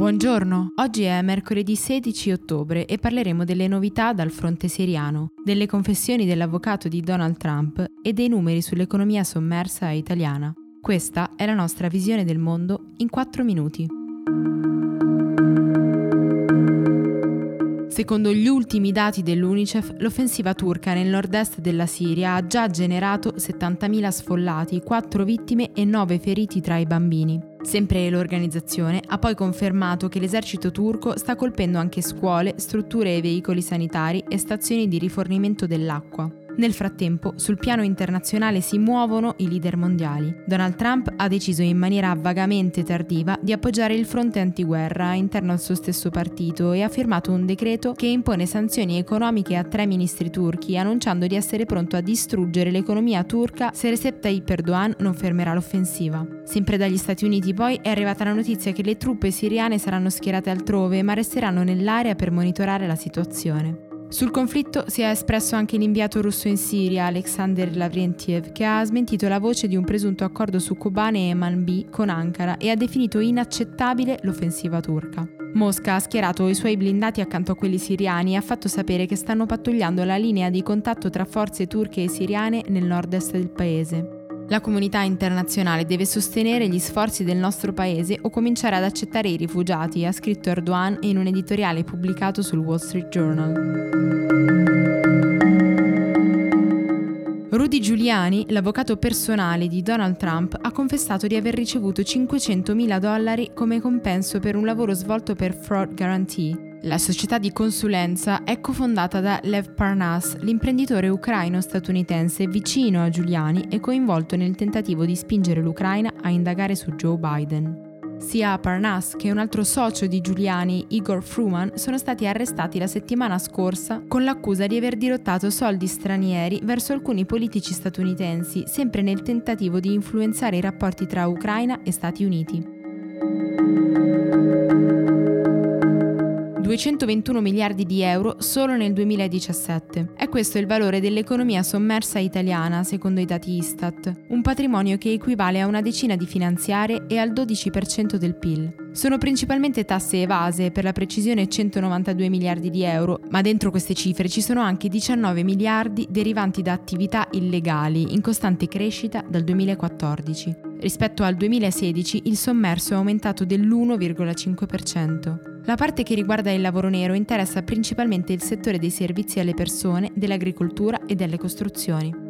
Buongiorno, oggi è mercoledì 16 ottobre e parleremo delle novità dal fronte siriano, delle confessioni dell'avvocato di Donald Trump e dei numeri sull'economia sommersa italiana. Questa è la nostra visione del mondo in 4 minuti. Secondo gli ultimi dati dell'UNICEF, l'offensiva turca nel nord-est della Siria ha già generato 70.000 sfollati, 4 vittime e 9 feriti tra i bambini. Sempre l'organizzazione ha poi confermato che l'esercito turco sta colpendo anche scuole, strutture e veicoli sanitari e stazioni di rifornimento dell'acqua. Nel frattempo, sul piano internazionale si muovono i leader mondiali. Donald Trump ha deciso in maniera vagamente tardiva di appoggiare il fronte antiguerra interno al suo stesso partito e ha firmato un decreto che impone sanzioni economiche a tre ministri turchi, annunciando di essere pronto a distruggere l'economia turca se Recep Tayyip Erdogan non fermerà l'offensiva. Sempre dagli Stati Uniti poi è arrivata la notizia che le truppe siriane saranno schierate altrove ma resteranno nell'area per monitorare la situazione. Sul conflitto si è espresso anche l'inviato russo in Siria, Alexander Lavrentiev, che ha smentito la voce di un presunto accordo su Kobane e Manbij con Ankara e ha definito inaccettabile l'offensiva turca. Mosca ha schierato i suoi blindati accanto a quelli siriani e ha fatto sapere che stanno pattugliando la linea di contatto tra forze turche e siriane nel nord-est del paese. La comunità internazionale deve sostenere gli sforzi del nostro paese o cominciare ad accettare i rifugiati, ha scritto Erdogan in un editoriale pubblicato sul Wall Street Journal. Rudy Giuliani, l'avvocato personale di Donald Trump, ha confessato di aver ricevuto 500 mila dollari come compenso per un lavoro svolto per Fraud Guarantee, la società di consulenza è cofondata da Lev Parnas, l'imprenditore ucraino-statunitense vicino a Giuliani e coinvolto nel tentativo di spingere l'Ucraina a indagare su Joe Biden. Sia Parnas che un altro socio di Giuliani, Igor Fruman, sono stati arrestati la settimana scorsa con l'accusa di aver dirottato soldi stranieri verso alcuni politici statunitensi, sempre nel tentativo di influenzare i rapporti tra Ucraina e Stati Uniti. 221 miliardi di euro solo nel 2017. È questo il valore dell'economia sommersa italiana, secondo i dati Istat, un patrimonio che equivale a una decina di finanziarie e al 12% del PIL. Sono principalmente tasse evase, per la precisione 192 miliardi di euro, ma dentro queste cifre ci sono anche 19 miliardi derivanti da attività illegali, in costante crescita dal 2014. Rispetto al 2016 il sommerso è aumentato dell'1,5%. La parte che riguarda il lavoro nero interessa principalmente il settore dei servizi alle persone, dell'agricoltura e delle costruzioni.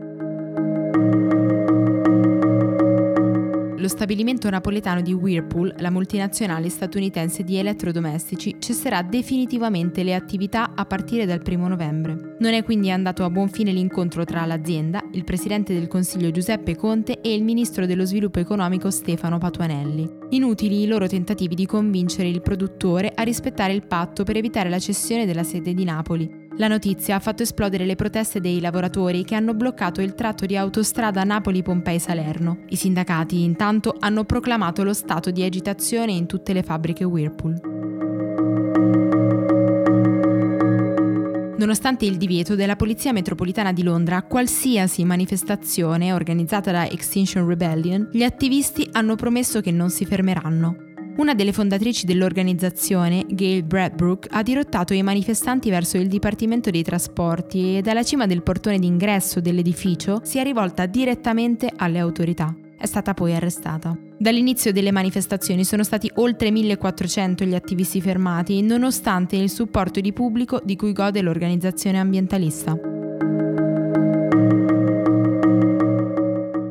Lo stabilimento napoletano di Whirlpool, la multinazionale statunitense di elettrodomestici, cesserà definitivamente le attività a partire dal 1 novembre. Non è quindi andato a buon fine l'incontro tra l'azienda, il presidente del Consiglio Giuseppe Conte e il ministro dello sviluppo economico Stefano Patuanelli. Inutili i loro tentativi di convincere il produttore a rispettare il patto per evitare la cessione della sede di Napoli. La notizia ha fatto esplodere le proteste dei lavoratori che hanno bloccato il tratto di autostrada Napoli-Pompei-Salerno. I sindacati intanto hanno proclamato lo stato di agitazione in tutte le fabbriche Whirlpool. Nonostante il divieto della Polizia Metropolitana di Londra, qualsiasi manifestazione organizzata da Extinction Rebellion, gli attivisti hanno promesso che non si fermeranno. Una delle fondatrici dell'organizzazione, Gail Bradbrook, ha dirottato i manifestanti verso il Dipartimento dei Trasporti e dalla cima del portone d'ingresso dell'edificio si è rivolta direttamente alle autorità. È stata poi arrestata. Dall'inizio delle manifestazioni sono stati oltre 1400 gli attivisti fermati, nonostante il supporto di pubblico di cui gode l'organizzazione ambientalista.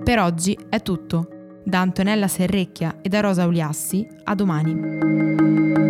Per oggi è tutto. Da Antonella Serrecchia e da Rosa Uliassi, a domani.